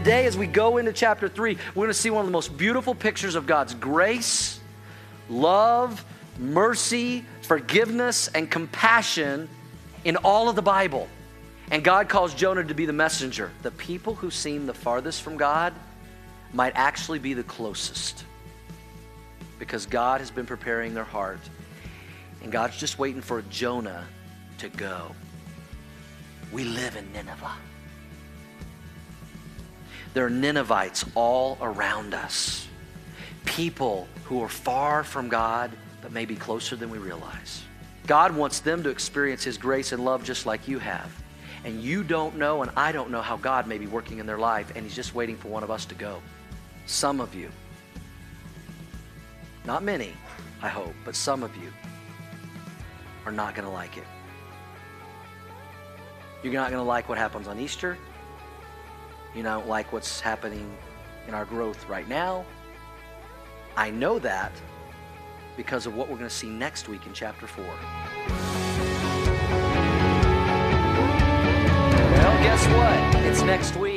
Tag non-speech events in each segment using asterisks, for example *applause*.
today, as we go into chapter 3, we're going to see one of the most beautiful pictures of God's grace, love, mercy, forgiveness, and compassion in all of the Bible. And God calls Jonah to be the messenger. The people who seem the farthest from God might actually be the closest because God has been preparing their heart. And God's just waiting for Jonah to go. We live in Nineveh. There are Ninevites all around us. People who are far from God, but maybe closer than we realize. God wants them to experience His grace and love just like you have. And you don't know, and I don't know how God may be working in their life, and He's just waiting for one of us to go. Some of you, not many, I hope, but some of you are not going to like it. You're not going to like what happens on Easter. You don't like what's happening in our growth right now. I know that because of what we're going to see next week in chapter 4. Well, guess what? It's next week.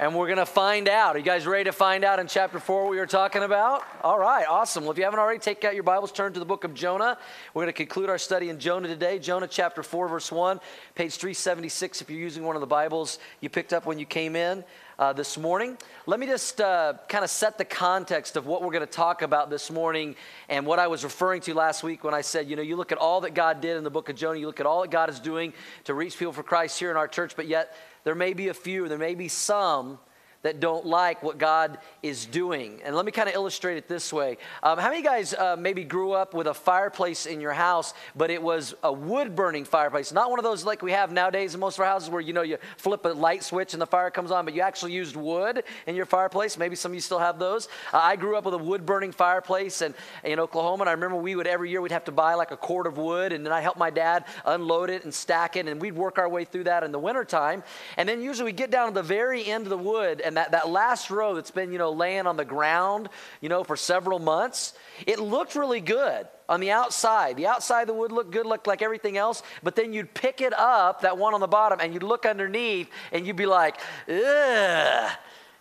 And we're going to find out. Are you guys ready to find out in chapter 4 what we were talking about? All right, awesome. Well, if you haven't already, take out your Bibles, turn to the book of Jonah. We're going to conclude our study in Jonah today. Jonah chapter 4, verse 1, page 376, if you're using one of the Bibles you picked up when you came in. Uh, this morning. Let me just uh, kind of set the context of what we're going to talk about this morning and what I was referring to last week when I said, you know, you look at all that God did in the book of Jonah, you look at all that God is doing to reach people for Christ here in our church, but yet there may be a few, there may be some that don't like what God is doing. And let me kind of illustrate it this way. Um, how many guys uh, maybe grew up with a fireplace in your house, but it was a wood burning fireplace? Not one of those like we have nowadays in most of our houses where you know you flip a light switch and the fire comes on, but you actually used wood in your fireplace. Maybe some of you still have those. Uh, I grew up with a wood burning fireplace and, in Oklahoma, and I remember we would every year we'd have to buy like a cord of wood, and then I helped my dad unload it and stack it, and we'd work our way through that in the wintertime. And then usually we get down to the very end of the wood, and that, that last row that's been, you know, laying on the ground, you know, for several months, it looked really good on the outside. The outside of the wood looked good, looked like everything else, but then you'd pick it up, that one on the bottom, and you'd look underneath and you'd be like, ugh.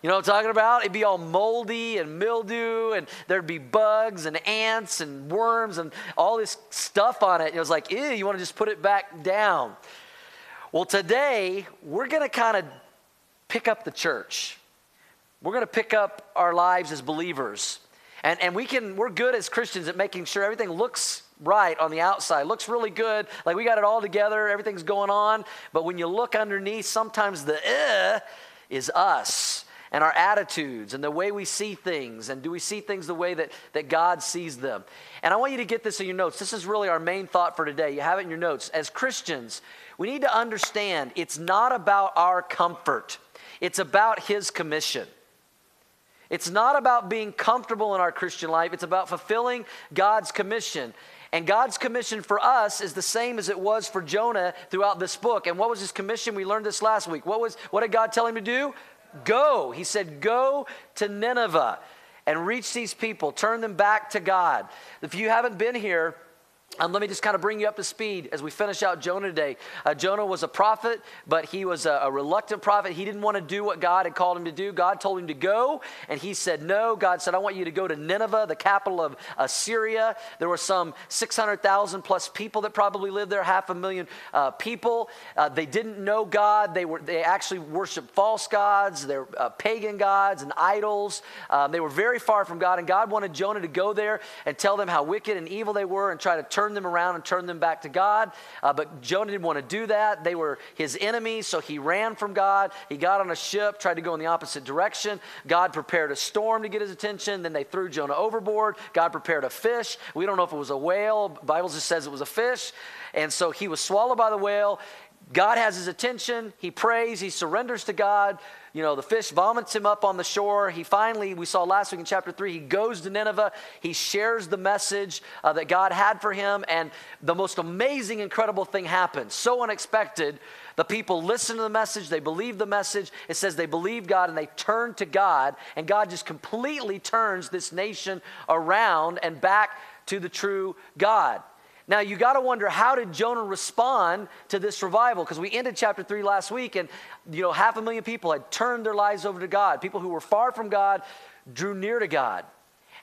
You know what I'm talking about? It'd be all moldy and mildew, and there'd be bugs and ants and worms and all this stuff on it. And it was like, ew, you want to just put it back down. Well, today, we're going to kind of pick up the church. We're going to pick up our lives as believers. And, and we can, we're good as Christians at making sure everything looks right on the outside, looks really good, like we got it all together, everything's going on. But when you look underneath, sometimes the eh is us and our attitudes and the way we see things. And do we see things the way that, that God sees them? And I want you to get this in your notes. This is really our main thought for today. You have it in your notes. As Christians, we need to understand it's not about our comfort, it's about His commission. It's not about being comfortable in our Christian life, it's about fulfilling God's commission. And God's commission for us is the same as it was for Jonah throughout this book. And what was his commission? We learned this last week. What was what did God tell him to do? Go. He said, "Go to Nineveh and reach these people, turn them back to God." If you haven't been here, um, let me just kind of bring you up to speed as we finish out Jonah today. Uh, Jonah was a prophet, but he was a, a, reluctant prophet. He didn't want to do what God had called him to do. God told him to go, and he said no. God said, I want you to go to Nineveh, the capital of Assyria. There were some 600,000 plus people that probably lived there, half a million uh, people. Uh, they didn't know God. They, were, they actually worshiped false gods, they're uh, pagan gods and idols. Um, they were very far from God, and God wanted Jonah to go there and tell them how wicked and evil they were and try to turn turn them around and turn them back to God. Uh, but Jonah didn't want to do that. They were his enemies, so he ran from God. He got on a ship, tried to go in the opposite direction. God prepared a storm to get his attention. Then they threw Jonah overboard. God prepared a fish. We don't know if it was a whale. The Bible just says it was a fish. And so he was swallowed by the whale. God has his attention. He prays. He surrenders to God you know, the fish vomits him up on the shore. He finally, we saw last week in chapter 3, he goes to Nineveh. He shares the message uh, that God had for him, and the most amazing, incredible thing happens. So unexpected. The people listen to the message, they believe the message. It says they believe God and they turn to God, and God just completely turns this nation around and back to the true God. Now, you got to wonder how did Jonah respond to this revival? Because we ended chapter 3 last week, and you know, half a million people had turned their lives over to God. People who were far from God drew near to God.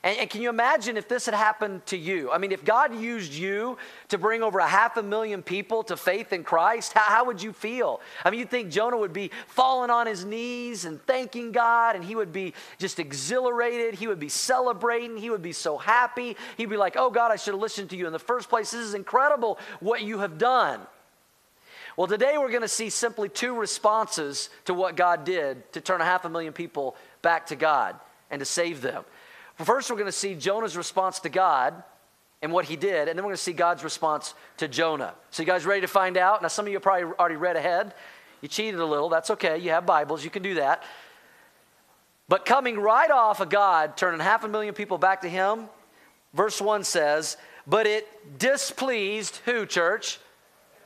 And, and, can you imagine if this had happened to you? I mean, if God used you to bring over a half a million people to faith in Christ, how, how, would you feel? I mean, you'd think Jonah would be falling on his knees and thanking God, and he would be just exhilarated. He would be celebrating. He would be so happy. He'd be like, Oh, God, I should have listened to you in the first place. This is incredible what you have done. Well, today we're going to see simply two responses to what God did to turn a half a million people back to God and to save them. First, we're going to see Jonah's response to God and what he did, and then we're going to see God's response to Jonah. So, you guys ready to find out? Now, some of you probably already read ahead. You cheated a little. That's okay. You have Bibles. You can do that. But coming right off of God turning half a million people back to him, verse 1 says, But it displeased who, church?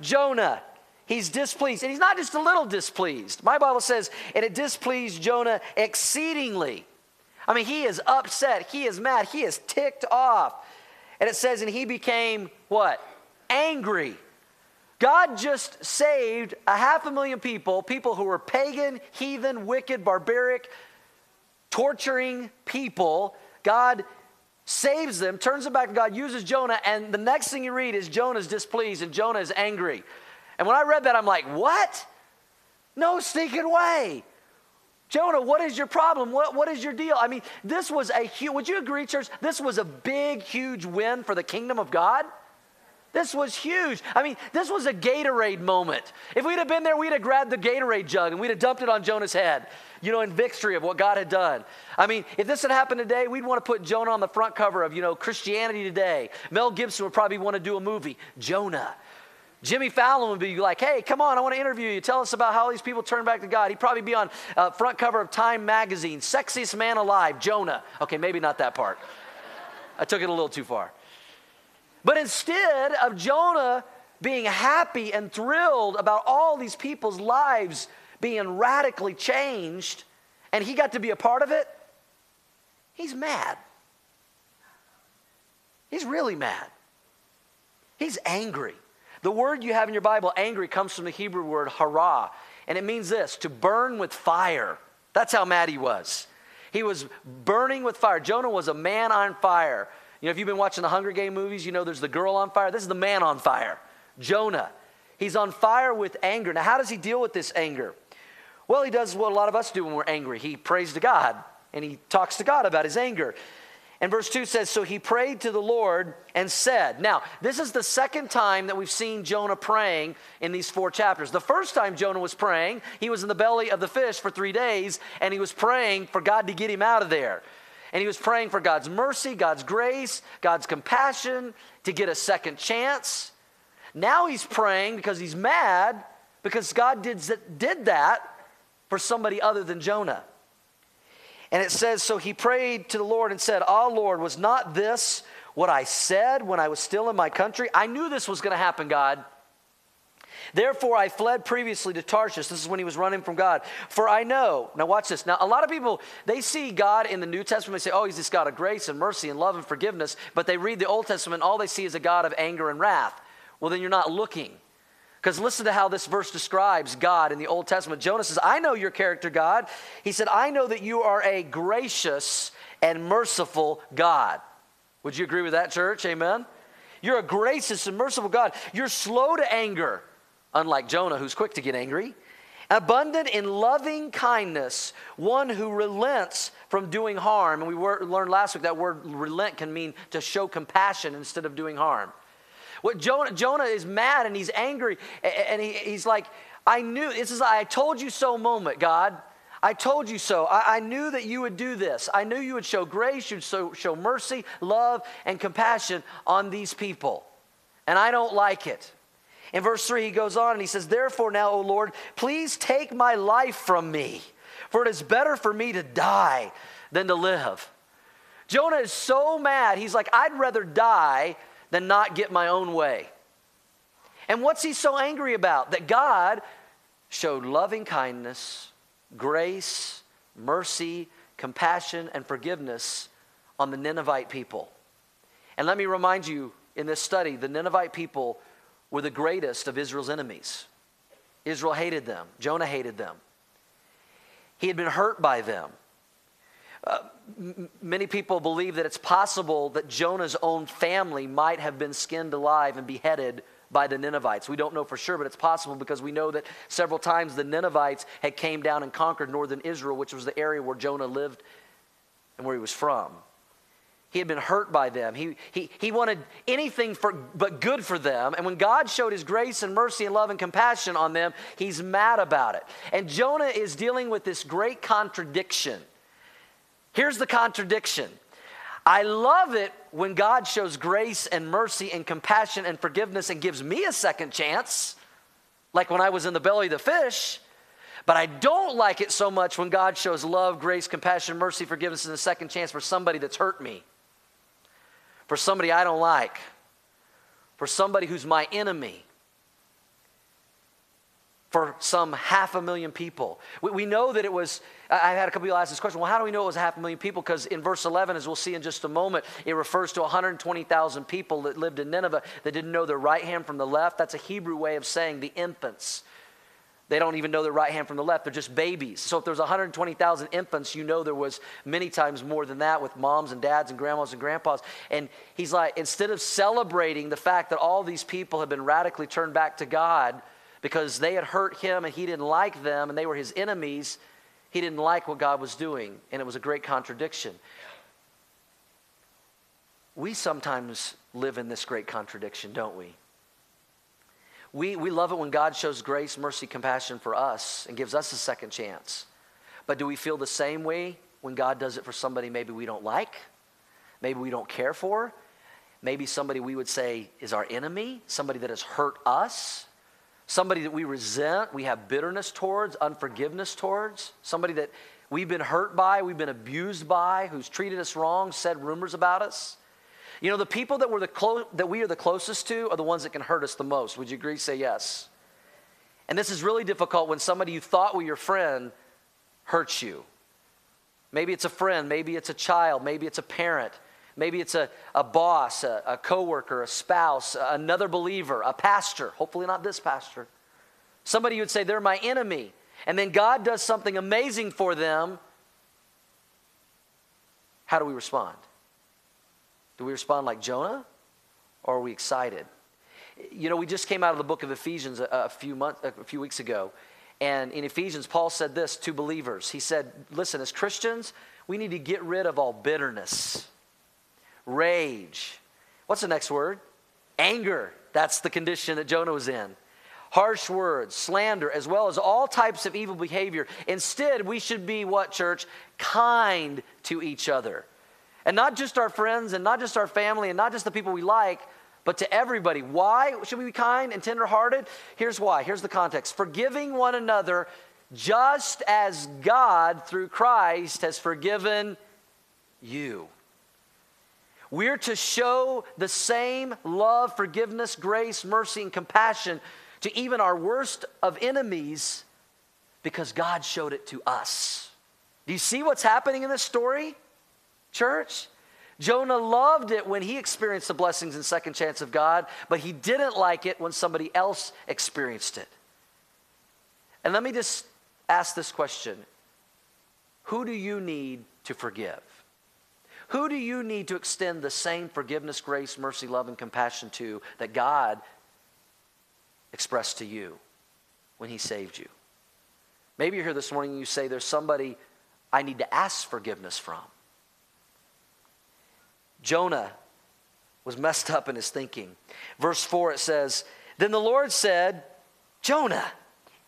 Jonah. He's displeased. And he's not just a little displeased. My Bible says, And it displeased Jonah exceedingly. I mean, he is upset. He is mad. He is ticked off. And it says, and he became what? Angry. God just saved a half a million people, people who were pagan, heathen, wicked, barbaric, torturing people. God saves them, turns them back to God, uses Jonah, and the next thing you read is Jonah's displeased and Jonah is angry. And when I read that, I'm like, what? No stinking way. Jonah, what is your problem? What, what is your deal? I mean, this was a huge, would you agree, church? This was a big, huge win for the kingdom of God. This was huge. I mean, this was a Gatorade moment. If we'd have been there, we'd have grabbed the Gatorade jug and we'd have dumped it on Jonah's head, you know, in victory of what God had done. I mean, if this had happened today, we'd want to put Jonah on the front cover of, you know, Christianity Today. Mel Gibson would probably want to do a movie, Jonah. Jimmy Fallon would be like, hey, come on, I want to interview you. Tell us about how these people turn back to God. He'd probably be on uh, front cover of Time magazine, sexiest man alive, Jonah. Okay, maybe not that part. I took it a little too far. But instead of Jonah being happy and thrilled about all these people's lives being radically changed, and he got to be a part of it, he's mad. He's really mad. He's angry. The word you have in your Bible, angry, comes from the Hebrew word hara, and it means this to burn with fire. That's how mad he was. He was burning with fire. Jonah was a man on fire. You know, if you've been watching the Hunger Game movies, you know there's the girl on fire. This is the man on fire, Jonah. He's on fire with anger. Now, how does he deal with this anger? Well, he does what a lot of us do when we're angry. He prays to God and he talks to God about his anger. And verse 2 says, So he prayed to the Lord and said, Now, this is the second time that we've seen Jonah praying in these four chapters. The first time Jonah was praying, he was in the belly of the fish for three days, and he was praying for God to get him out of there. And he was praying for God's mercy, God's grace, God's compassion, to get a second chance. Now he's praying because he's mad because God did, did that for somebody other than Jonah. And it says, So he prayed to the Lord and said, Ah, Lord, was not this what I said when I was still in my country? I knew this was going to happen, God. Therefore, I fled previously to Tarshish. This is when he was running from God. For I know, now watch this. Now, a lot of people, they see God in the New Testament, they say, oh, he's this God of grace and mercy and love and forgiveness. But they read the Old Testament, all they see is a God of anger and wrath. Well, then you're not looking. Because listen to how this verse describes God in the Old Testament. Jonah says, I know your character, God. He said, I know that you are a gracious and merciful God. Would you agree with that, church? Amen? You're a gracious and merciful God. You're slow to anger, unlike Jonah, who's quick to get angry. Abundant in loving kindness, one who relents from doing harm. And we learned last week that word relent can mean to show compassion instead of doing harm. What Jonah, Jonah is mad and he's angry, and he, he's like, I knew, this is I told you so moment, God. I told you so. I, I, knew that you would do this. I knew you would show grace, you'd show, show mercy, love, and compassion on these people. And I don't like it. In verse 3, he goes on and he says, Therefore, now, O Lord, please take my life from me, for it is better for me to die than to live. Jonah is so mad, he's like, I'd rather die than not get my own way. And what's he so angry about? That God showed loving kindness, grace, mercy, compassion, and forgiveness on the Ninevite people. And let me remind you in this study, the Ninevite people were the greatest of Israel's enemies. Israel hated them, Jonah hated them. He had been hurt by them. Uh, many people believe that it's possible that Jonah's own family might have been skinned alive and beheaded by the Ninevites. We don't know for sure, but it's possible because we know that several times the Ninevites had came down and conquered northern Israel, which was the area where Jonah lived and where he was from. He had been hurt by them. He, he, he wanted anything for, but good for them. And when God showed his grace and mercy and love and compassion on them, he's mad about it. And Jonah is dealing with this great contradiction. Here's the contradiction I love it when God shows grace and mercy and compassion and forgiveness and gives me a second chance, like when I was in the belly of the fish. But I don't like it so much when God shows love, grace, compassion, mercy, forgiveness, and a second chance for somebody that's hurt me for somebody I don't like, for somebody who's my enemy, for some half a million people. We, we know that it was, I had a couple of people ask this question well, how do we know it was half a million people? Because in verse 11, as we'll see in just a moment, it refers to 120,000 people that lived in Nineveh that didn't know their right hand from the left. That's a Hebrew way of saying the infants. They don't even know their right hand from the left. They're just babies. So if there's 120,000 infants, you know there was many times more than that with moms and dads and grandmas and grandpas. And he's like, instead of celebrating the fact that all these people have been radically turned back to God because they had hurt him and he didn't like them and they were his enemies, he didn't like what God was doing. And it was a great contradiction. We sometimes live in this great contradiction, don't we? We, we love it when God shows grace, mercy, compassion for us and gives us a second chance. But do we feel the same way when God does it for somebody maybe we don't like, maybe we don't care for, maybe somebody we would say is our enemy, somebody that has hurt us, somebody that we resent, we have bitterness towards, unforgiveness towards, somebody that we've been hurt by, we've been abused by, who's treated us wrong, said rumors about us? You know, the people that, we're the clo- that we are the closest to are the ones that can hurt us the most. Would you agree? Say yes. And this is really difficult when somebody you thought were your friend hurts you. Maybe it's a friend, maybe it's a child, maybe it's a parent, maybe it's a, a boss, a, a coworker, a spouse, another believer, a pastor, hopefully not this pastor. Somebody would say they're my enemy. And then God does something amazing for them. How do we respond? Do we respond like Jonah or are we excited? You know, we just came out of the book of Ephesians a, a few months, a few weeks ago. And in Ephesians, Paul said this to believers. He said, Listen, as Christians, we need to get rid of all bitterness, rage. What's the next word? Anger. That's the condition that Jonah was in. Harsh words, slander, as well as all types of evil behavior. Instead, we should be what, church? Kind to each other and not just our friends and not just our family and not just the people we like, but to everybody. Why should we be kind and tenderhearted? Here's why. Here's the context forgiving one another just as God, through Christ, has forgiven you. We're to show the same love, forgiveness, grace, mercy, and compassion to even our worst of enemies because God showed it to us. Do you see what's happening in this story? church. Jonah loved it when he experienced the blessings and second chance of God, but he didn't like it when somebody else experienced it. And let me just ask this question Who do you need to forgive? Who do you need to extend the same forgiveness, grace, mercy, love, and compassion to that God expressed to you when he saved you? Maybe you're here this morning and you say, There's somebody I need to ask forgiveness from. Jonah was messed up in his thinking. Verse 4 it says, Then the Lord said, Jonah,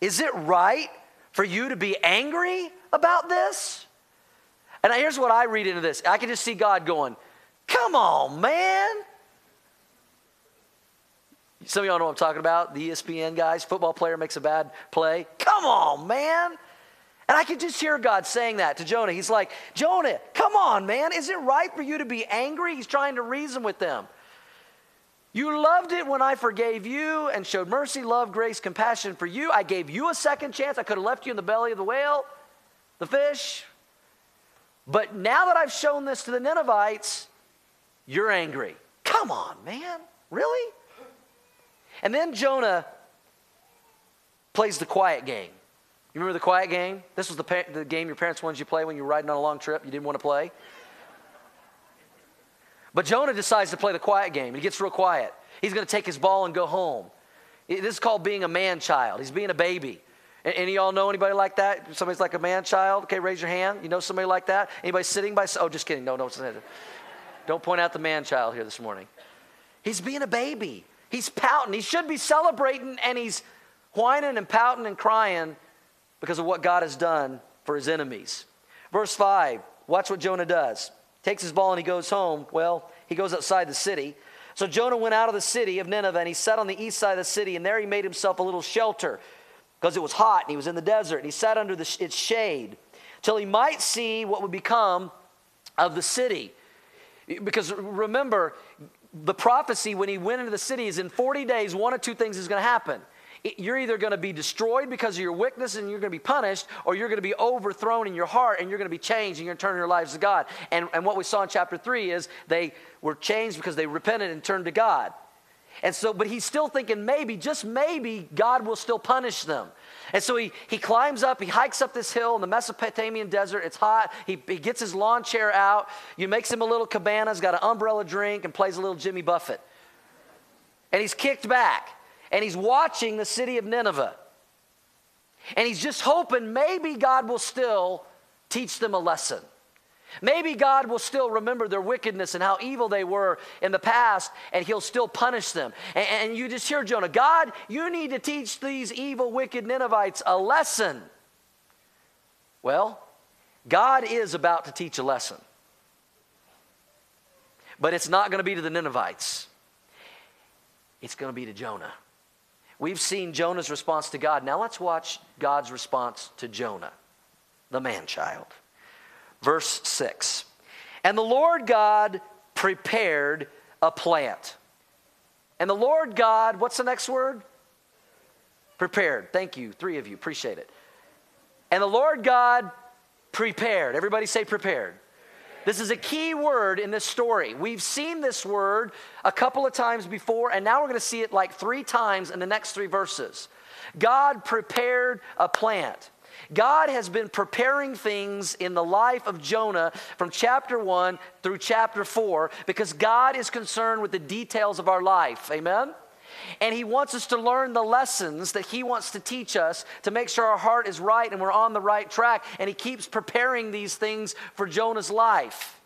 is it right for you to be angry about this? And here's what I read into this I can just see God going, Come on, man. Some of y'all know what I'm talking about. The ESPN guys, football player makes a bad play. Come on, man. And I could just hear God saying that to Jonah. He's like, Jonah, come on, man. Is it right for you to be angry? He's trying to reason with them. You loved it when I forgave you and showed mercy, love, grace, compassion for you. I gave you a second chance. I could have left you in the belly of the whale, the fish. But now that I've shown this to the Ninevites, you're angry. Come on, man. Really? And then Jonah plays the quiet game. You remember the quiet game? This was the, pa- the game your parents wanted you to play when you were riding on a long trip you didn't want to play. But Jonah decides to play the quiet game. He gets real quiet. He's going to take his ball and go home. This is called being a man child. He's being a baby. Any y'all know anybody like that? Somebody's like a man child? Okay, raise your hand. You know somebody like that? Anybody sitting by? Oh, just kidding. No, no. Don't point out the man child here this morning. He's being a baby. He's pouting. He should be celebrating, and he's whining and pouting and crying because of what God has done for his enemies. Verse 5, watch what Jonah does. Takes his ball and he goes home. Well, he goes outside the city. So Jonah went out of the city of Nineveh and he sat on the east side of the city, and there he made himself a little shelter because it was hot and he was in the desert. And he sat under the, its shade till he might see what would become of the city. Because remember, the prophecy when he went into the city is in 40 days, one of two things is going to happen you're either going to be destroyed because of your weakness and you're going to be punished, or you're going to be overthrown in your heart and you're going to be changed and you're going to turn your lives to God. And, and what we saw in chapter 3 is they were changed because they repented and turned to God. And so, but he's still thinking maybe, just maybe, God will still punish them. And so he, he climbs up, he hikes up this hill in the Mesopotamian desert. It's hot. He, he gets his lawn chair out. You makes him a little cabana, he's got an umbrella drink, and plays a little Jimmy Buffett. And he's kicked back and he's watching the city of Nineveh. And he's just hoping maybe God will still teach them a lesson. Maybe God will still remember their wickedness and how evil they were in the past, and He'll still punish them. And, and, you just hear Jonah God, you need to teach these evil, wicked Ninevites a lesson. Well, God is about to teach a lesson, but it's not going to be to the Ninevites, it's going to be to Jonah. We've seen Jonah's response to God. Now let's watch God's response to Jonah, the man child. Verse 6 And the Lord God prepared a plant. And the Lord God, what's the next word? Prepared. Thank you, three of you. Appreciate it. And the Lord God prepared. Everybody say prepared. This is a key word in this story. We've seen this word a couple of times before, and now we're going to see it like three times in the next three verses. God prepared a plant. God has been preparing things in the life of Jonah from chapter 1 through chapter 4 because God is concerned with the details of our life. Amen? And He wants us to learn the lessons that He wants to teach us to make sure our heart is right and we're on the right track. And He keeps preparing these things for Jonah's life.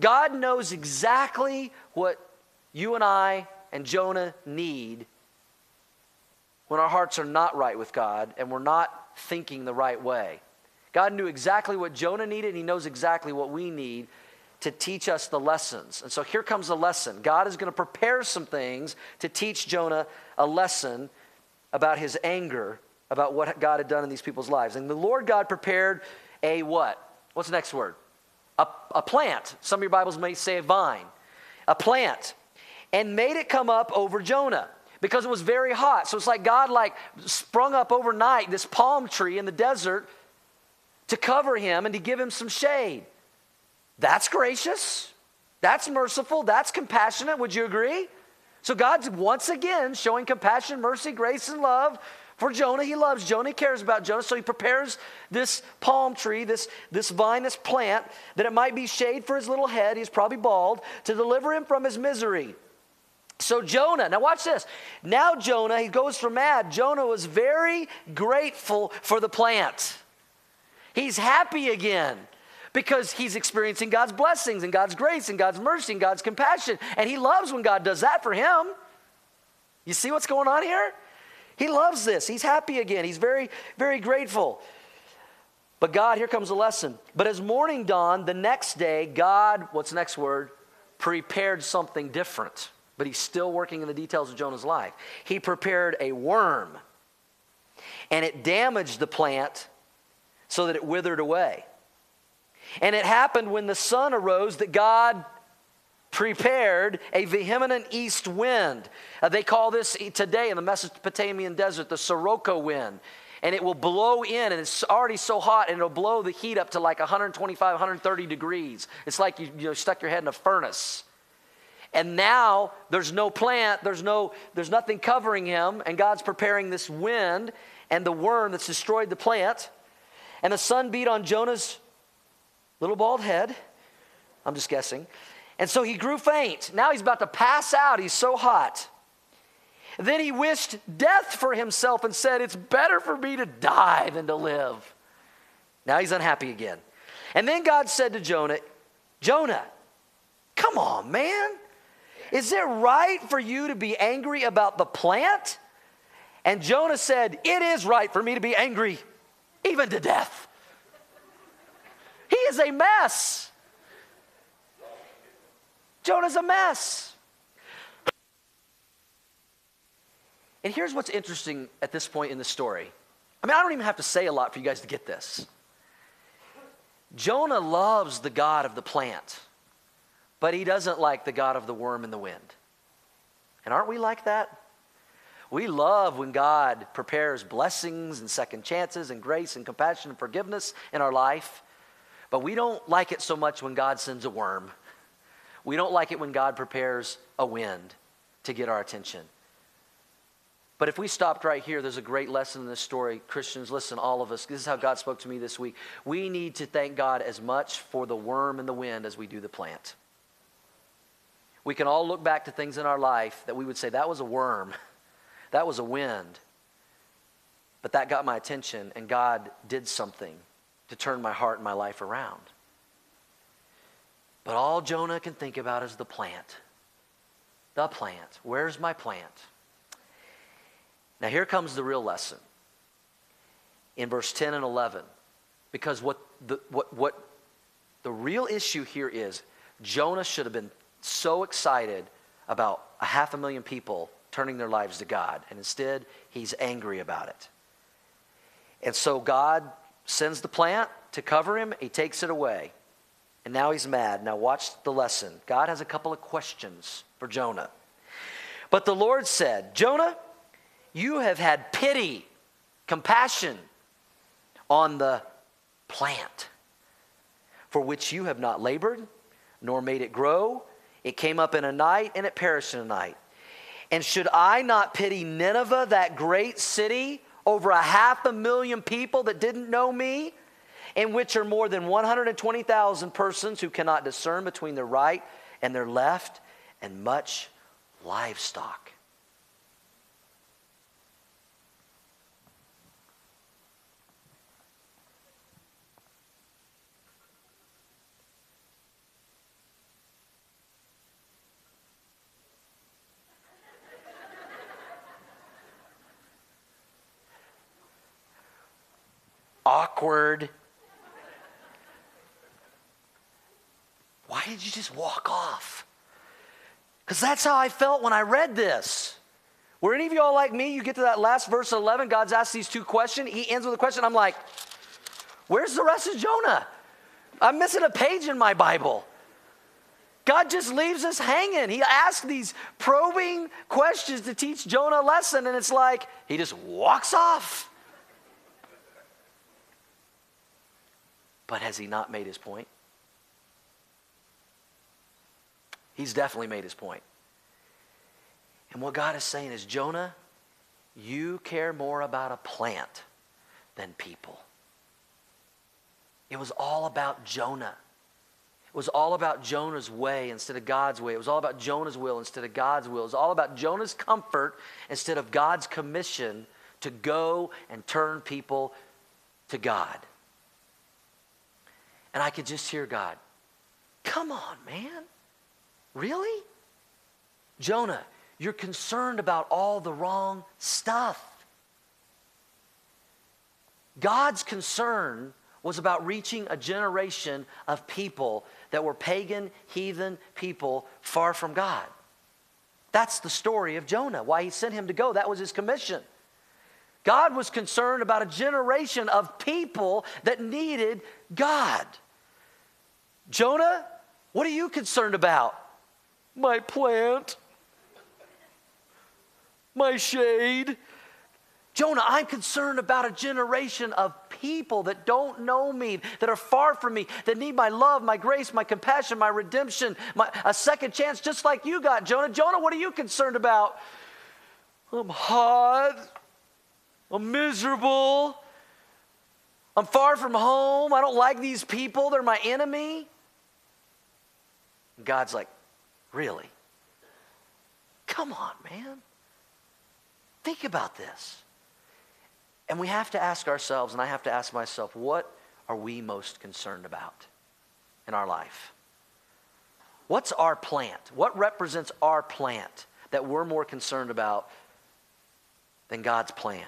God knows exactly what you and I and Jonah need when our hearts are not right with God and we're not thinking the right way. God knew exactly what Jonah needed, and He knows exactly what we need to teach us the lessons. And so here comes the lesson. God is going to prepare some things to teach Jonah a lesson about his anger, about what God had done in these people's lives. And the Lord God prepared a what? What's the next word? A, a plant. Some of your Bibles may say a vine. A plant. And made it come up over Jonah because it was very hot. So it's like God like sprung up overnight this palm tree in the desert to cover him and to give him some shade. That's gracious. That's merciful. That's compassionate. Would you agree? So God's once again showing compassion, mercy, grace, and love for Jonah. He loves Jonah. He cares about Jonah. So he prepares this palm tree, this, this vine, this plant, that it might be shade for his little head. He's probably bald, to deliver him from his misery. So Jonah, now watch this. Now Jonah, he goes from mad. Jonah was very grateful for the plant. He's happy again because he's experiencing God's blessings and God's grace and God's mercy and God's compassion. And he loves when God does that for him. You see what's going on here? He loves this. He's happy again. He's very, very grateful. But God, here comes a lesson. But as morning dawned, the next day, God, what's the next word? Prepared something different. But he's still working in the details of Jonah's life. He prepared a worm, and it damaged the plant so that it withered away. And it happened when the sun arose that God prepared a vehement east wind. Uh, they call this today in the Mesopotamian desert the Sirocco wind. And it will blow in, and it's already so hot, and it'll blow the heat up to like 125, 130 degrees. It's like you, you know, stuck your head in a furnace. And now there's no plant, there's no there's nothing covering him, and God's preparing this wind and the worm that's destroyed the plant. And the sun beat on Jonah's little bald head. I'm just guessing. And so he grew faint. Now he's about to pass out. He's so hot. Then he wished death for himself and said, It's better for me to die than to live. Now he's unhappy again. And then God said to Jonah, Jonah, come on, man. Is it right for you to be angry about the plant? And Jonah said, It is right for me to be angry, even to death. He is a mess. Jonah's a mess. And here's what's interesting at this point in the story. I mean, I don't even have to say a lot for you guys to get this. Jonah loves the God of the plant, but he doesn't like the God of the worm and the wind. And aren't we like that? We love when God prepares blessings and second chances and grace and compassion and forgiveness in our life, but we don't like it so much when God sends a worm. We don't like it when God prepares a wind to get our attention. But if we stopped right here, there's a great lesson in this story. Christians, listen, all of us, this is how God spoke to me this week. We need to thank God as much for the worm and the wind as we do the plant. We can all look back to things in our life that we would say, that was a worm, *laughs* that was a wind. But that got my attention, and God did something to turn my heart and my life around. But all Jonah can think about is the plant. The plant. Where's my plant? Now, here comes the real lesson in verse 10 and 11. Because what the, what, what the real issue here is Jonah should have been so excited about a half a million people turning their lives to God. And instead, he's angry about it. And so God sends the plant to cover him, he takes it away. And now he's mad. Now, watch the lesson. God has a couple of questions for Jonah. But the Lord said, Jonah, you have had pity, compassion on the plant for which you have not labored, nor made it grow. It came up in a night and it perished in a night. And should I not pity Nineveh, that great city, over a half a million people that didn't know me, in which are more than 120,000 persons who cannot discern between their right and their left, and much livestock? Awkward. Why did you just walk off? Because that's how I felt when I read this. Were any of y'all like me? You get to that last verse 11, God's asked these two questions. He ends with a question. I'm like, where's the rest of Jonah? I'm missing a page in my Bible. God just leaves us hanging. He asks these probing questions to teach Jonah a lesson, and it's like he just walks off. But has he not made his point? He's definitely made his point. And what God is saying is Jonah, you care more about a plant than people. It was all about Jonah. It was all about Jonah's way instead of God's way. It was all about Jonah's will instead of God's will. It was all about Jonah's comfort instead of God's commission to go and turn people to God. And I could just hear God, come on, man. Really? Jonah, you're concerned about all the wrong stuff. God's concern was about reaching a generation of people that were pagan, heathen people far from God. That's the story of Jonah, why he sent him to go. That was his commission. God was concerned about a generation of people that needed God. Jonah, what are you concerned about? My plant, my shade. Jonah, I'm concerned about a generation of people that don't know me, that are far from me, that need my love, my grace, my compassion, my redemption, my, a second chance, just like you got, Jonah. Jonah, what are you concerned about? I'm hot. I'm miserable. I'm far from home. I don't like these people. They're my enemy. God's like, Really? Come on, man. Think about this. And we have to ask ourselves, and I have to ask myself, what are we most concerned about in our life? What's our plant? What represents our plant that we're more concerned about than God's plan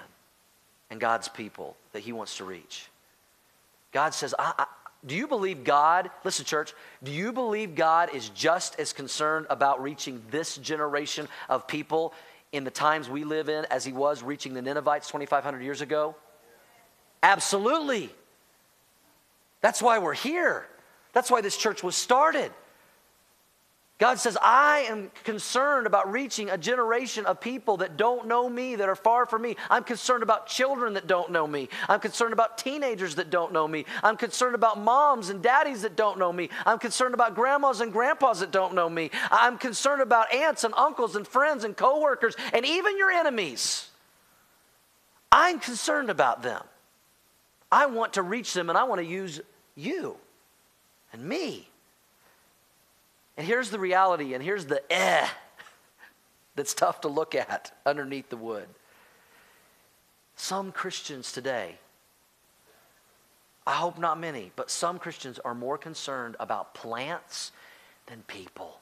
and God's people that He wants to reach? God says, I, I, Do you believe God, listen, church, do you believe God is just as concerned about reaching this generation of people in the times we live in as he was reaching the Ninevites 2,500 years ago? Absolutely. That's why we're here. That's why this church was started. God says, I am concerned about reaching a generation of people that don't know me, that are far from me. I'm concerned about children that don't know me. I'm concerned about teenagers that don't know me. I'm concerned about moms and daddies that don't know me. I'm concerned about grandmas and grandpas that don't know me. I'm concerned about aunts and uncles and friends and coworkers and even your enemies. I'm concerned about them. I want to reach them and I want to use you and me and here's the reality, and here's the eh *laughs* that's tough to look at underneath the wood. Some Christians today, I hope not many, but some Christians are more concerned about plants than people.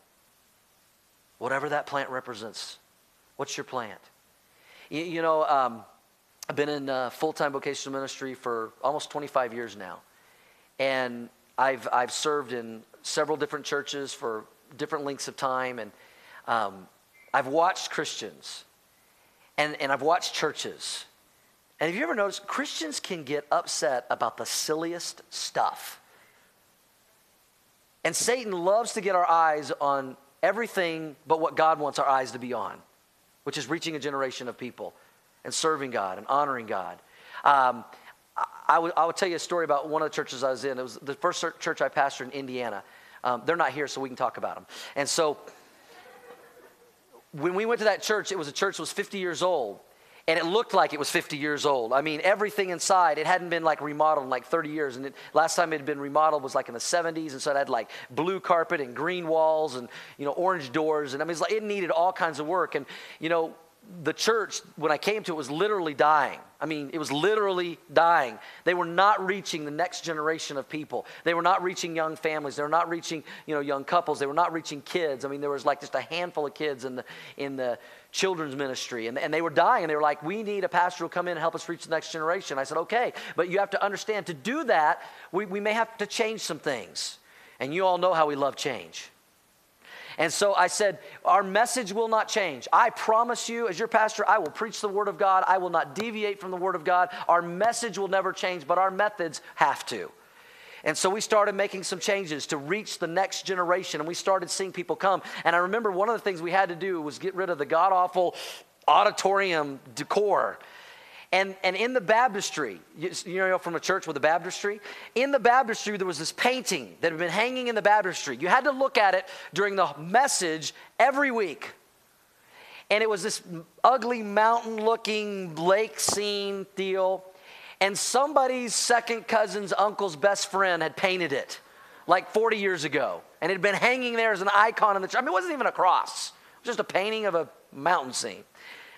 Whatever that plant represents. What's your plant? You, you know, um, I've been in uh, full time vocational ministry for almost 25 years now. And I've, I've served in several different churches for different lengths of time. And um, I've watched Christians and, and I've watched churches. And have you ever noticed Christians can get upset about the silliest stuff? And Satan loves to get our eyes on everything but what God wants our eyes to be on, which is reaching a generation of people and serving God and honoring God. Um, I, would, I would tell you a story about one of the churches I was in. It was the first church I pastored in Indiana. Um, they're not here, so we can talk about them. And so when we went to that church, it was a church that was 50 years old. And it looked like it was 50 years old. I mean, everything inside, it hadn't been like remodeled in like 30 years. And it, last time it had been remodeled was like in the 70s. And so it had like blue carpet and green walls and, you know, orange doors. And I mean, like, it needed all kinds of work. And, you know, the church, when I came to it, was literally dying. I mean, it was literally dying. They were not reaching the next generation of people. They were not reaching young families. They were not reaching, you know, young couples. They were not reaching kids. I mean, there was like just a handful of kids in the in the children's ministry, and, and they were dying. And they were like, "We need a pastor who come in and help us reach the next generation." I said, "Okay, but you have to understand to do that, we, we may have to change some things." And you all know how we love change. And so I said, Our message will not change. I promise you, as your pastor, I will preach the Word of God. I will not deviate from the Word of God. Our message will never change, but our methods have to. And so we started making some changes to reach the next generation, and we started seeing people come. And I remember one of the things we had to do was get rid of the god awful auditorium decor and, and in the baptistry, you, you know, from a church with a baptistry, in the baptistry, there was this painting that had been hanging in the baptistry. You had to look at it during the message every week. And it was this ugly mountain looking lake scene deal. And somebody's second cousin's uncle's best friend had painted it like 40 years ago. And it had been hanging there as an icon in the church. I mean, it wasn't even a cross, it was just a painting of a mountain scene,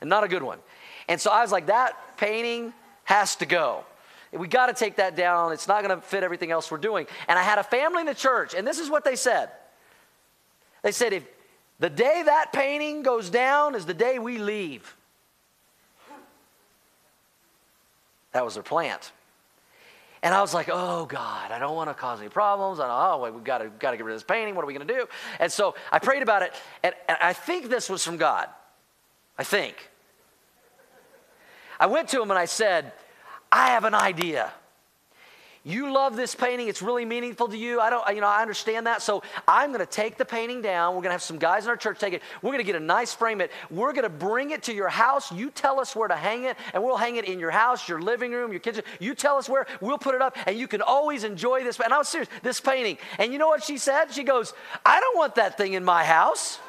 and not a good one. And so I was like, that painting has to go. We got to take that down. It's not going to fit everything else we're doing. And I had a family in the church, and this is what they said. They said, if the day that painting goes down is the day we leave. That was their plant. And I was like, oh God, I don't want to cause any problems. I know, oh, wait, we've got to, got to get rid of this painting. What are we going to do? And so I prayed about it, and, and I think this was from God. I think. I went to him and I said, I have an idea. you love this painting. It's really meaningful to you. I don't, you know, I understand that. So I'm going to take the painting down. We're going to have some guys in our church take it. We're going to get a nice frame it. We're going to bring it to your house. You tell us where to hang it, and we'll hang it in your house, your living room, your kitchen. You tell us where. We'll put it up, and you can always enjoy this. And I was serious, this painting. And you know what she said? She goes, I don't want that thing in my house.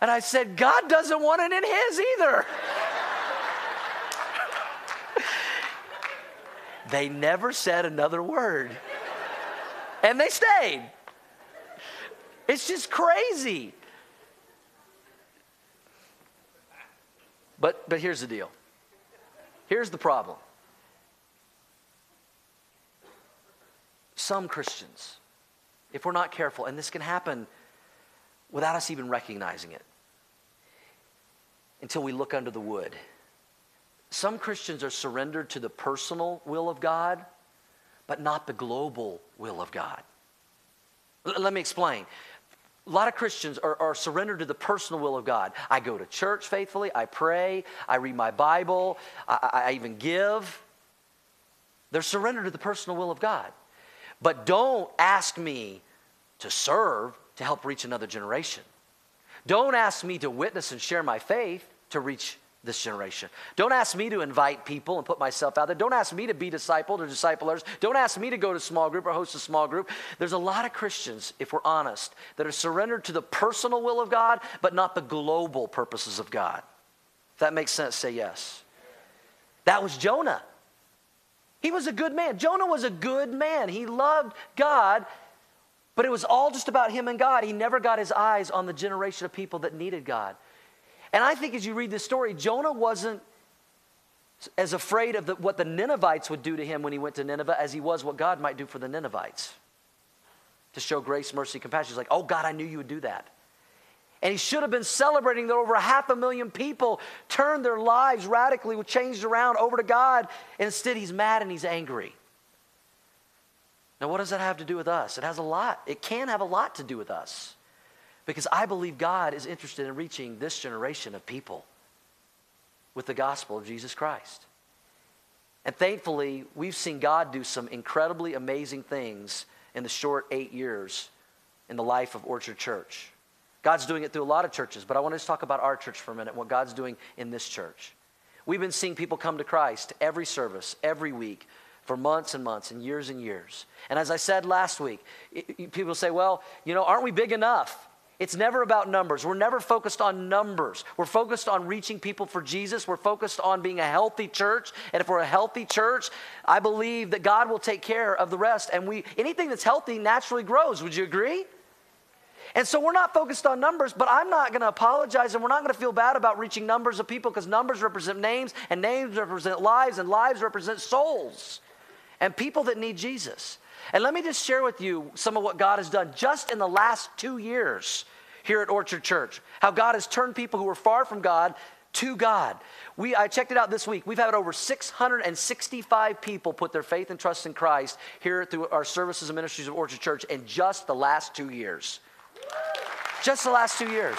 And I said, God doesn't want it in His either. they never said another word. And they stayed. It's just crazy. But, but here's the deal. Here's the problem. Some Christians, if we're not careful, and this can happen without us even recognizing it, until we look under the wood. Some Christians are surrendered to the personal will of God, but not the global will of God. L- let me explain. A lot of Christians are, are, surrendered to the personal will of God. I go to church faithfully, I pray, I read my Bible, I, I even give. They're surrendered to the personal will of God. But don't ask me to serve to help reach another generation. Don't ask me to witness and share my faith to reach this generation. Don't ask me to invite people and put myself out there. Don't ask me to be discipled or disciplers. Don't ask me to go to small group or host a small group. There's a lot of Christians, if we're honest, that are surrendered to the personal will of God, but not the global purposes of God. If that makes sense, say yes. That was Jonah. He was a good man. Jonah was a good man. He loved God but it was all just about him and God. He never got his eyes on the generation of people that needed God. And I think as you read this story, Jonah wasn't as afraid of the, what the Ninevites would do to him when he went to Nineveh as he was what God might do for the Ninevites to show grace, mercy, compassion. He's like, oh, God, I knew you would do that. And he should have been celebrating that over half a million people turned their lives radically, changed around over to God. Instead, he's mad and he's angry. Now, what does that have to do with us? It has a lot. It can have a lot to do with us. Because I believe God is interested in reaching this generation of people with the gospel of Jesus Christ. And thankfully, we've seen God do some incredibly amazing things in the short eight years in the life of Orchard Church. God's doing it through a lot of churches, but I want to just talk about our church for a minute, what God's doing in this church. We've been seeing people come to Christ every service, every week, for months and months and years and years. And as I said last week, it, people say, well, you know, aren't we big enough? It's never about numbers. We're never focused on numbers. We're focused on reaching people for Jesus. We're focused on being a healthy church. And if we're a healthy church, I believe that God will take care of the rest. And we anything that's healthy naturally grows. Would you agree? And so we're not focused on numbers, but I'm not going to apologize and we're not going to feel bad about reaching numbers of people because numbers represent names and names represent lives and lives represent souls and people that need Jesus. And let me just share with you some of what God has done just in the last two years here at Orchard Church. How God has turned people who were far from God to God. We, I checked it out this week. We've had over 665 people put their faith and trust in Christ here through our services and ministries of Orchard Church in just the last two years. Just the last two years.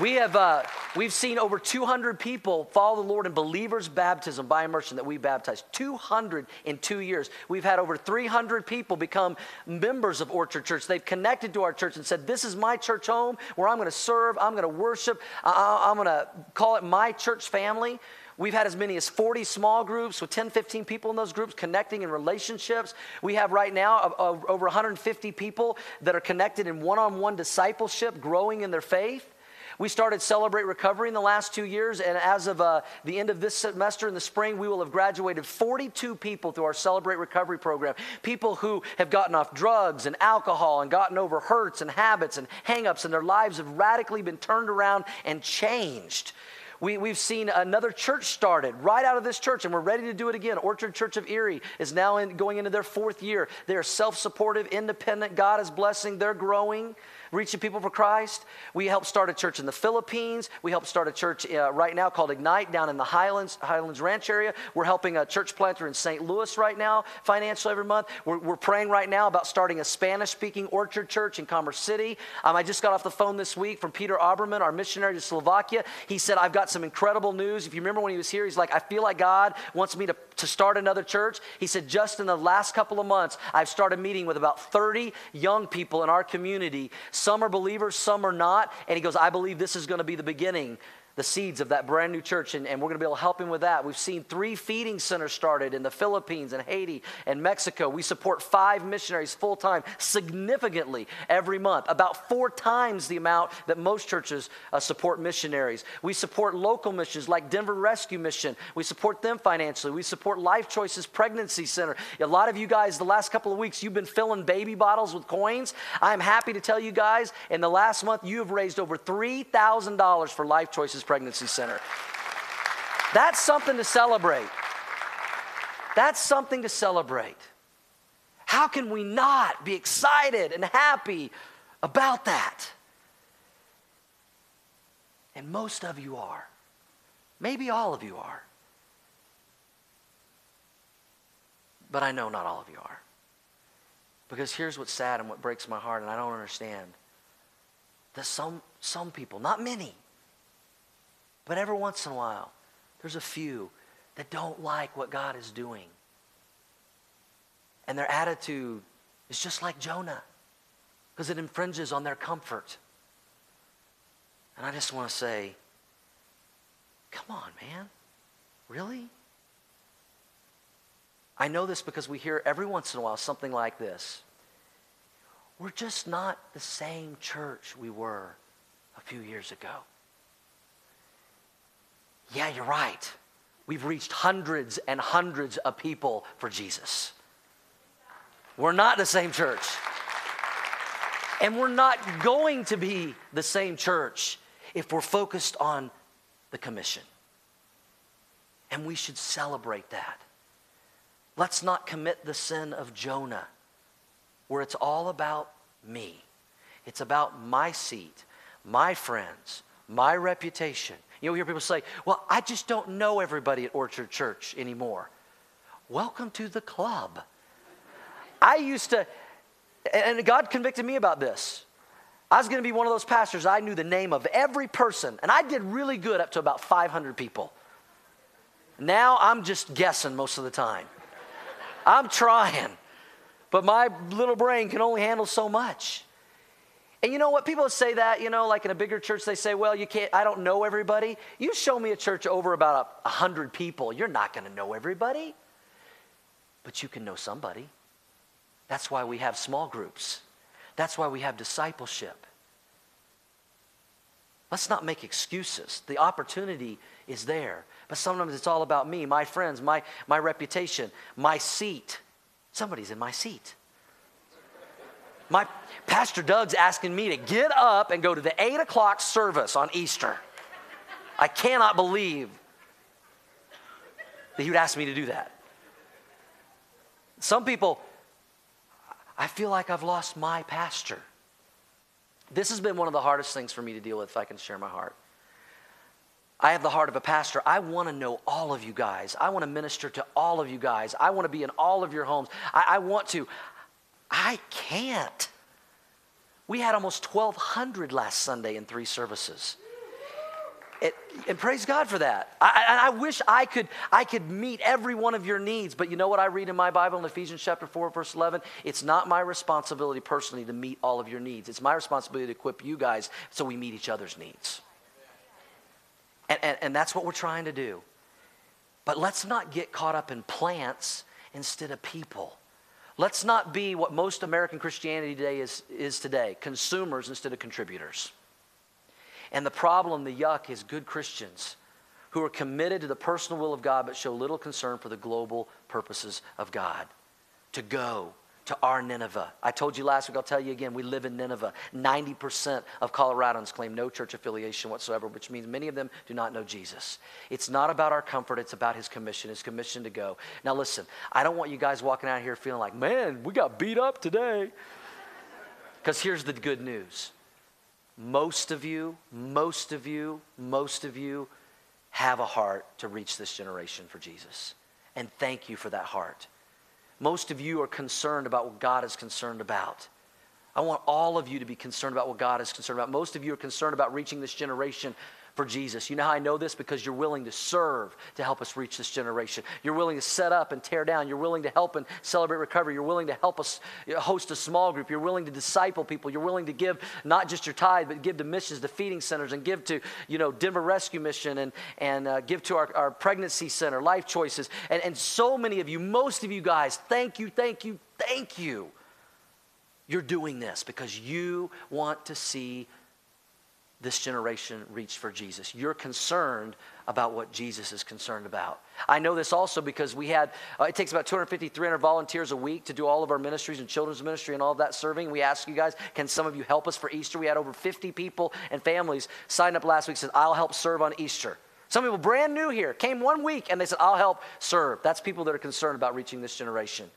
We have, uh, we've seen over 200 people follow the Lord in believers' baptism by immersion that we baptized. 200 in two years. We've had over 300 people become members of Orchard Church. They've connected to our church and said, This is my church home where I'm going to serve, I'm going to worship, I- I'm going to call it my church family. We've had as many as 40 small groups with 10, 15 people in those groups connecting in relationships. We have right now over 150 people that are connected in one on one discipleship, growing in their faith. We started Celebrate Recovery in the last two years, and as of uh, the end of this semester in the spring, we will have graduated 42 people through our Celebrate Recovery program. People who have gotten off drugs and alcohol and gotten over hurts and habits and hangups, and their lives have radically been turned around and changed. We, we've seen another church started right out of this church, and we're ready to do it again. Orchard Church of Erie is now in, going into their fourth year. They're self supportive, independent. God is blessing, they're growing. Reaching people for Christ. We helped start a church in the Philippines. We helped start a church uh, right now called Ignite down in the Highlands, Highlands Ranch area. We're helping a church planter in St. Louis right now, financially every month. We're, we're praying right now about starting a Spanish speaking orchard church in Commerce City. Um, I just got off the phone this week from Peter Oberman, our missionary to Slovakia. He said, I've got some incredible news. If you remember when he was here, he's like, I feel like God wants me to, to start another church. He said, just in the last couple of months, I've started meeting with about 30 young people in our community. Some are believers, some are not. And he goes, I believe this is going to be the beginning the seeds of that brand new church, and, and we're going to be able to help him with that. We've seen three feeding centers started in the Philippines and Haiti and Mexico. We support five missionaries full time, significantly every month, about four times the amount that most churches uh, support missionaries. We support local missions like Denver Rescue Mission. We support them financially. We support Life Choices Pregnancy Center. A lot of you guys, the last couple of weeks, you've been filling baby bottles with coins. I'm happy to tell you guys, in the last month, you have raised over $3,000 for Life Choices Pregnancy Center. That's something to celebrate. That's something to celebrate. How can we not be excited and happy about that? And most of you are. Maybe all of you are. But I know not all of you are. Because here's what's sad and what breaks my heart, and I don't understand. That some, some people, not many, but every once in a while, there's a few that don't like what God is doing. And their attitude is just like Jonah because it infringes on their comfort. And I just want to say, come on, man. Really? I know this because we hear every once in a while something like this. We're just not the same church we were a few years ago. Yeah, you're right. We've reached hundreds and hundreds of people for Jesus. We're not the same church. And we're not going to be the same church if we're focused on the commission. And we should celebrate that. Let's not commit the sin of Jonah, where it's all about me. It's about my seat, my friends, my reputation. You hear people say, Well, I just don't know everybody at Orchard Church anymore. Welcome to the club. I used to, and God convicted me about this. I was going to be one of those pastors. I knew the name of every person, and I did really good up to about 500 people. Now I'm just guessing most of the time. I'm trying, but my little brain can only handle so much. And you know what? People say that, you know, like in a bigger church, they say, well, you can't, I don't know everybody. You show me a church over about a, a hundred people, you're not going to know everybody, but you can know somebody. That's why we have small groups. That's why we have discipleship. Let's not make excuses. The opportunity is there. But sometimes it's all about me, my friends, my, my reputation, my seat. Somebody's in my seat. My Pastor Doug's asking me to get up and go to the eight o'clock service on Easter. I cannot believe that he would ask me to do that. Some people, I feel like I've lost my pastor. This has been one of the hardest things for me to deal with, if I can share my heart. I have the heart of a pastor. I want to know all of you guys. I want to minister to all of you guys. I want to be in all of your homes. I, I want to. I can't. We had almost 1,200 last Sunday in three services. It, and praise God for that. I, I, wish I could, I could meet every one of your needs, but you know what I read in my Bible in Ephesians chapter 4, verse 11? It's not my responsibility personally to meet all of your needs. It's my responsibility to equip you guys so we meet each other's needs. And, and, and that's what we're trying to do. But let's not get caught up in plants instead of people. Let's not be what most American Christianity today is, is today consumers instead of contributors. And the problem, the yuck, is good Christians who are committed to the personal will of God but show little concern for the global purposes of God. To go, to our Nineveh. I told you last week, I'll tell you again, we live in Nineveh. 90% of Coloradans claim no church affiliation whatsoever, which means many of them do not know Jesus. It's not about our comfort, it's about his commission, his commission to go. Now, listen, I don't want you guys walking out here feeling like, man, we got beat up today. Because here's the good news most of you, most of you, most of you have a heart to reach this generation for Jesus. And thank you for that heart. Most of you are concerned about what God is concerned about. I want all of you to be concerned about what God is concerned about. Most of you are concerned about reaching this generation for Jesus. You know how I know this? Because you're willing to serve to help us reach this generation. You're willing to set up and tear down. You're willing to help and celebrate recovery. You're willing to help us host a small group. You're willing to disciple people. You're willing to give not just your tithe, but give to missions, to feeding centers, and give to, you know, Denver Rescue Mission and, and uh, give to our, our pregnancy center, Life Choices. And, and so many of you, most of you guys, thank you, thank you, thank you. You're doing this because you want to see this generation reach for Jesus. You're concerned about what Jesus is concerned about. I know this also because we had, uh, it takes about 250, 300 volunteers a week to do all of our ministries and children's ministry and all of that serving. We asked you guys, can some of you help us for Easter? We had over 50 people and families sign up last week, said, I'll help serve on Easter. Some people brand new here came one week and they said, I'll help serve. That's people that are concerned about reaching this generation.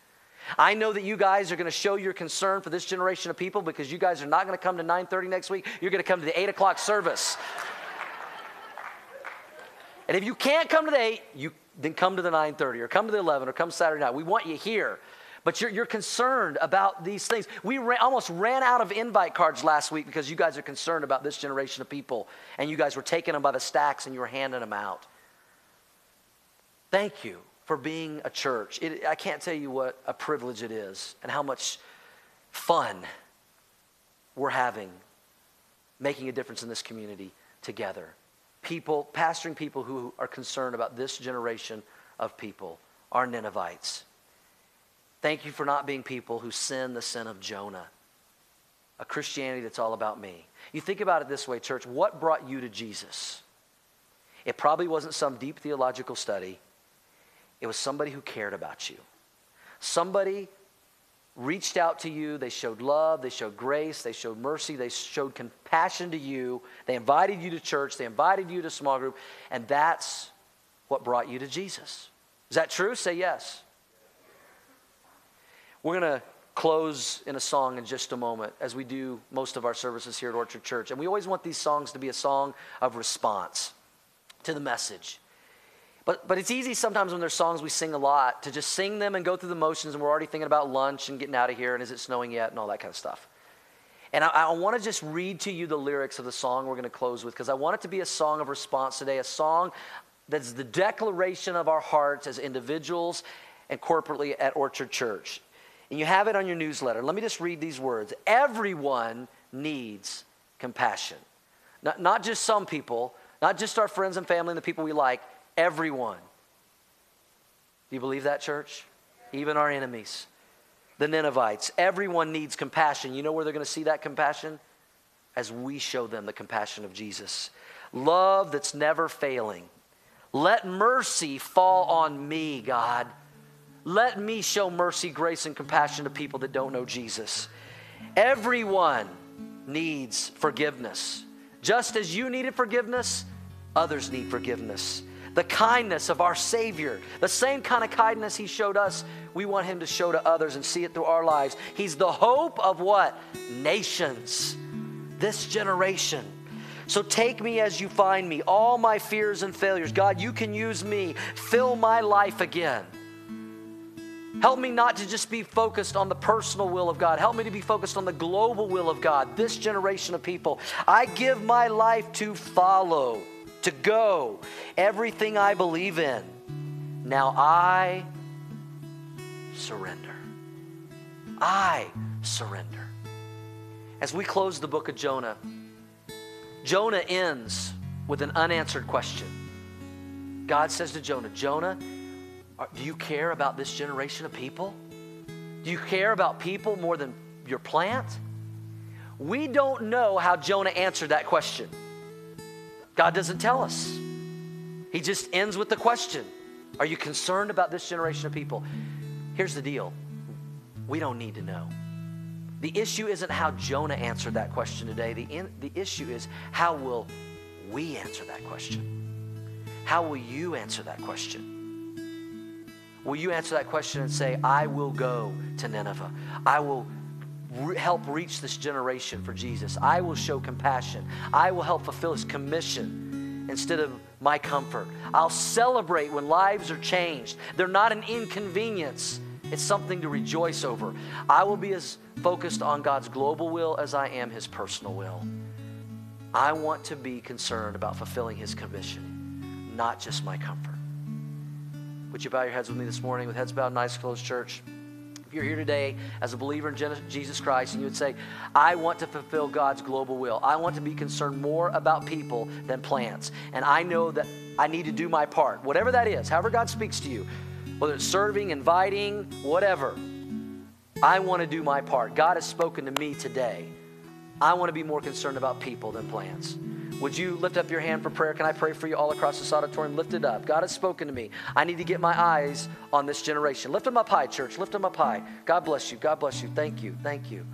I know that you guys are going to show your concern for this generation of people because you guys are not going to come to 9:30 next week. You're going to come to the 8 o'clock service. and if you can't come to the 8, you then come to the 9:30 or come to the 11 or come Saturday night. We want you here. But you're, you're concerned about these things. We ran, almost ran out of invite cards last week because you guys are concerned about this generation of people. And you guys were taking them by the stacks and you were handing them out. Thank you for being a church. It, I can't tell you what a privilege it is and how much fun we're having making a difference in this community together. People, pastoring people who are concerned about this generation of people, our Ninevites. Thank you for not being people who sin the sin of Jonah, a Christianity that's all about me. You think about it this way, church what brought you to Jesus? It probably wasn't some deep theological study. It was somebody who cared about you. Somebody reached out to you. They showed love. They showed grace. They showed mercy. They showed compassion to you. They invited you to church. They invited you to small group. And that's what brought you to Jesus. Is that true? Say yes. We're going to close in a song in just a moment, as we do most of our services here at Orchard Church. And we always want these songs to be a song of response to the message. But, but it's easy sometimes when there's songs we sing a lot to just sing them and go through the motions, and we're already thinking about lunch and getting out of here, and is it snowing yet, and all that kind of stuff. And I, I want to just read to you the lyrics of the song we're going to close with, because I want it to be a song of response today, a song that's the declaration of our hearts as individuals and corporately at Orchard Church. And you have it on your newsletter. Let me just read these words Everyone needs compassion. Not, not just some people, not just our friends and family and the people we like Everyone. Do you believe that, church? Even our enemies, the Ninevites. Everyone needs compassion. You know where they're going to see that compassion? As we show them the compassion of Jesus. Love that's never failing. Let mercy fall on me, God. Let me show mercy, grace, and compassion to people that don't know Jesus. Everyone needs forgiveness. Just as you needed forgiveness, others need forgiveness the kindness of our Savior, the same kind of kindness He showed us, we want Him to show to others and see it through our lives. He's the hope of what? Nations, this generation. So take me as you find me, all my fears and failures. God, you can use me. Fill my life again. Help me not to just be focused on the personal will of God. Help me to be focused on the global will of God, this generation of people. I give my life to follow to go, everything I believe in. Now I surrender. I surrender. As we close the book of Jonah, Jonah ends with an unanswered question. God says to Jonah, Jonah, do you care about this generation of people? Do you care about people more than your plant? We don't know how Jonah answered that question. God doesn't tell us. He just ends with the question Are you concerned about this generation of people? Here's the deal we don't need to know. The issue isn't how Jonah answered that question today. The, in, the issue is how will we answer that question? How will you answer that question? Will you answer that question and say, I will go to Nineveh? I will re- help reach this generation for Jesus. I will show compassion. I will help fulfill his commission instead of my comfort. I'll celebrate when lives are changed. They're not an inconvenience, it's something to rejoice over. I will be as focused on God's global will as I am his personal will. I want to be concerned about fulfilling his commission, not just my comfort. Would you bow your heads with me this morning with heads bowed and eyes closed, church? If you're here today as a believer in Jesus Christ and you would say, I want to fulfill God's global will, I want to be concerned more about people than plants, and I know that I need to do my part, whatever that is, however God speaks to you, whether it's serving, inviting, whatever, I want to do my part. God has spoken to me today. I want to be more concerned about people than plants. Would you lift up your hand for prayer? Can I pray for you all across this auditorium? Lift it up. God has spoken to me. I need to get my eyes on this generation. Lift them up high, church. Lift them up high. God bless you. God bless you. Thank you. Thank you.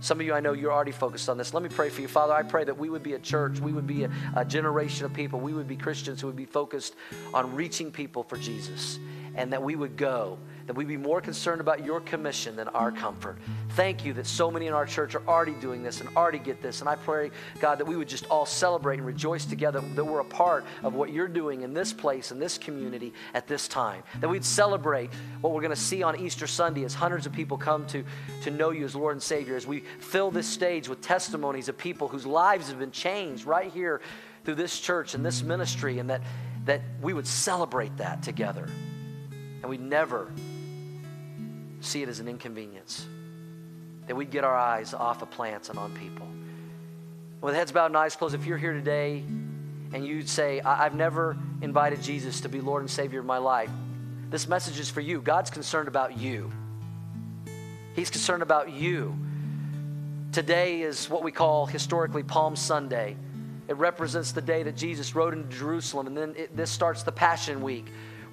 Some of you, I know you're already focused on this. Let me pray for you. Father, I pray that we would be a church, we would be a, a generation of people, we would be Christians who would be focused on reaching people for Jesus, and that we would go that we be more concerned about your commission than our comfort. Thank you that so many in our church are already doing this and already get this. And I pray, God, that we would just all celebrate and rejoice together that we're a part of what you're doing in this place, in this community at this time. That we'd celebrate what we're going to see on Easter Sunday as hundreds of people come to, to know you as Lord and Savior, as we fill this stage with testimonies of people whose lives have been changed right here through this church and this ministry, and that, that we would celebrate that together. And we never see it as an inconvenience. That we'd get our eyes off of plants and on people. With heads bowed and eyes closed, if you're here today and you'd say, I've never invited Jesus to be Lord and Savior of my life, this message is for you. God's concerned about you. He's concerned about you. Today is what we call historically Palm Sunday. It represents the day that Jesus rode into Jerusalem, and then it, this starts the Passion Week,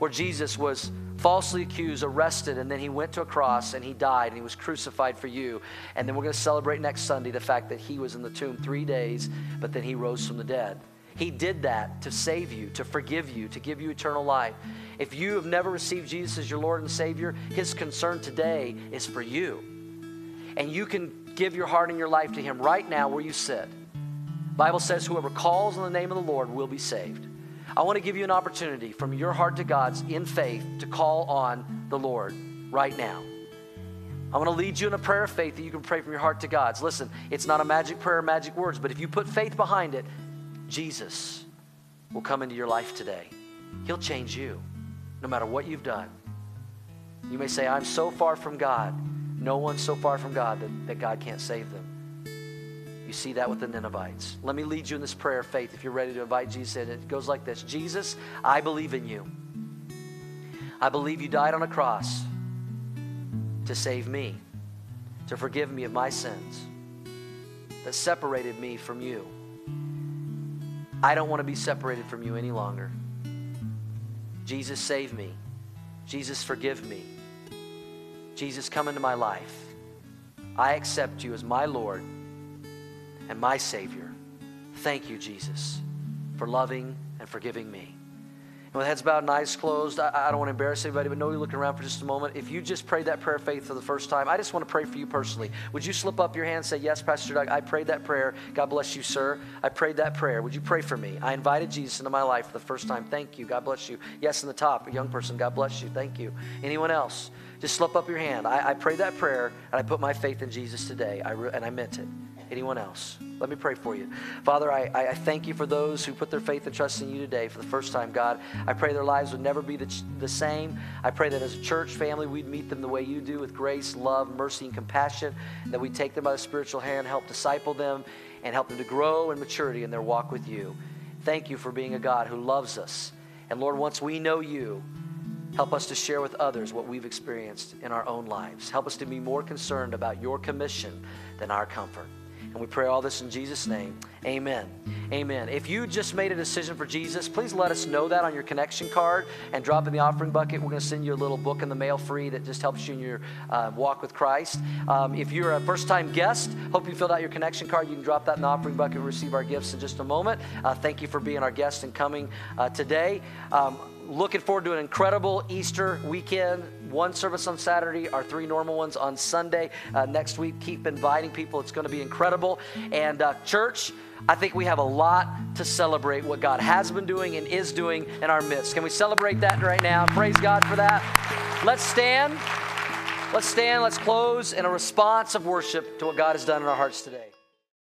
where Jesus was falsely accused, arrested, and then he went to a cross and he died and he was crucified for you. And then we're going to celebrate next Sunday the fact that he was in the tomb three days, but then he rose from the dead. He did that to save you, to forgive you, to give you eternal life. If you have never received Jesus as your Lord and Savior, his concern today is for you. And you can give your heart and your life to him right now where you sit. Bible says whoever calls on the name of the Lord will be saved. I want to give you an opportunity from your heart to God's in faith to call on the Lord right now. I want to lead you in a prayer of faith that you can pray from your heart to God's. Listen, it's not a magic prayer, magic words, but if you put faith behind it, Jesus will come into your life today. He'll change you no matter what you've done. You may say, I'm so far from God. No one's so far from God that, that God can't save them. You see that with the Ninevites. Let me lead you in this prayer of faith if you're ready to invite Jesus in. It goes like this Jesus, I believe in you. I believe you died on a cross to save me, to forgive me of my sins that separated me from you. I don't want to be separated from you any longer. Jesus, save me. Jesus, forgive me. Jesus, come into my life. I accept you as my Lord and my Savior. Thank you, Jesus, for loving and forgiving me. And with heads bowed and eyes closed, I, I don't want to embarrass anybody, but know you're looking around for just a moment. If you just prayed that prayer of faith for the first time, I just want to pray for you personally. Would you slip up your hand and say, Yes, Pastor Doug, I prayed that prayer. God bless you, sir. I prayed that prayer. Would you pray for me? I invited Jesus into my life for the first time. Thank you. God bless you. Yes, in the top, a young person. God bless you. Thank you. Anyone else? Just slip up your hand. I, I prayed that prayer and I put my faith in Jesus today, I re- and I meant it. Anyone else? Let me pray for you. Father, I, I thank you for those who put their faith and trust in you today for the first time, God. I pray their lives would never be the, the same. I pray that as a church family, we'd meet them the way you do with grace, love, mercy, and compassion, that we take them by the spiritual hand, help disciple them, and help them to grow in maturity in their walk with you. Thank you for being a God who loves us. And Lord, once we know you, help us to share with others what we've experienced in our own lives. Help us to be more concerned about your commission than our comfort. And we pray all this in Jesus' name. Amen. Amen. If you just made a decision for Jesus, please let us know that on your connection card and drop in the offering bucket. We're going to send you a little book in the mail free that just helps you in your uh, walk with Christ. Um, if you're a first time guest, hope you filled out your connection card. You can drop that in the offering bucket and receive our gifts in just a moment. Uh, thank you for being our guest and coming uh, today. Um, looking forward to an incredible Easter weekend one service on Saturday, our three normal ones on Sunday. Uh, next week, keep inviting people. It's going to be incredible. And uh, church, I think we have a lot to celebrate what God has been doing and is doing in our midst. Can we celebrate that right now? Praise God for that. Let's stand. Let's stand. Let's close in a response of worship to what God has done in our hearts today.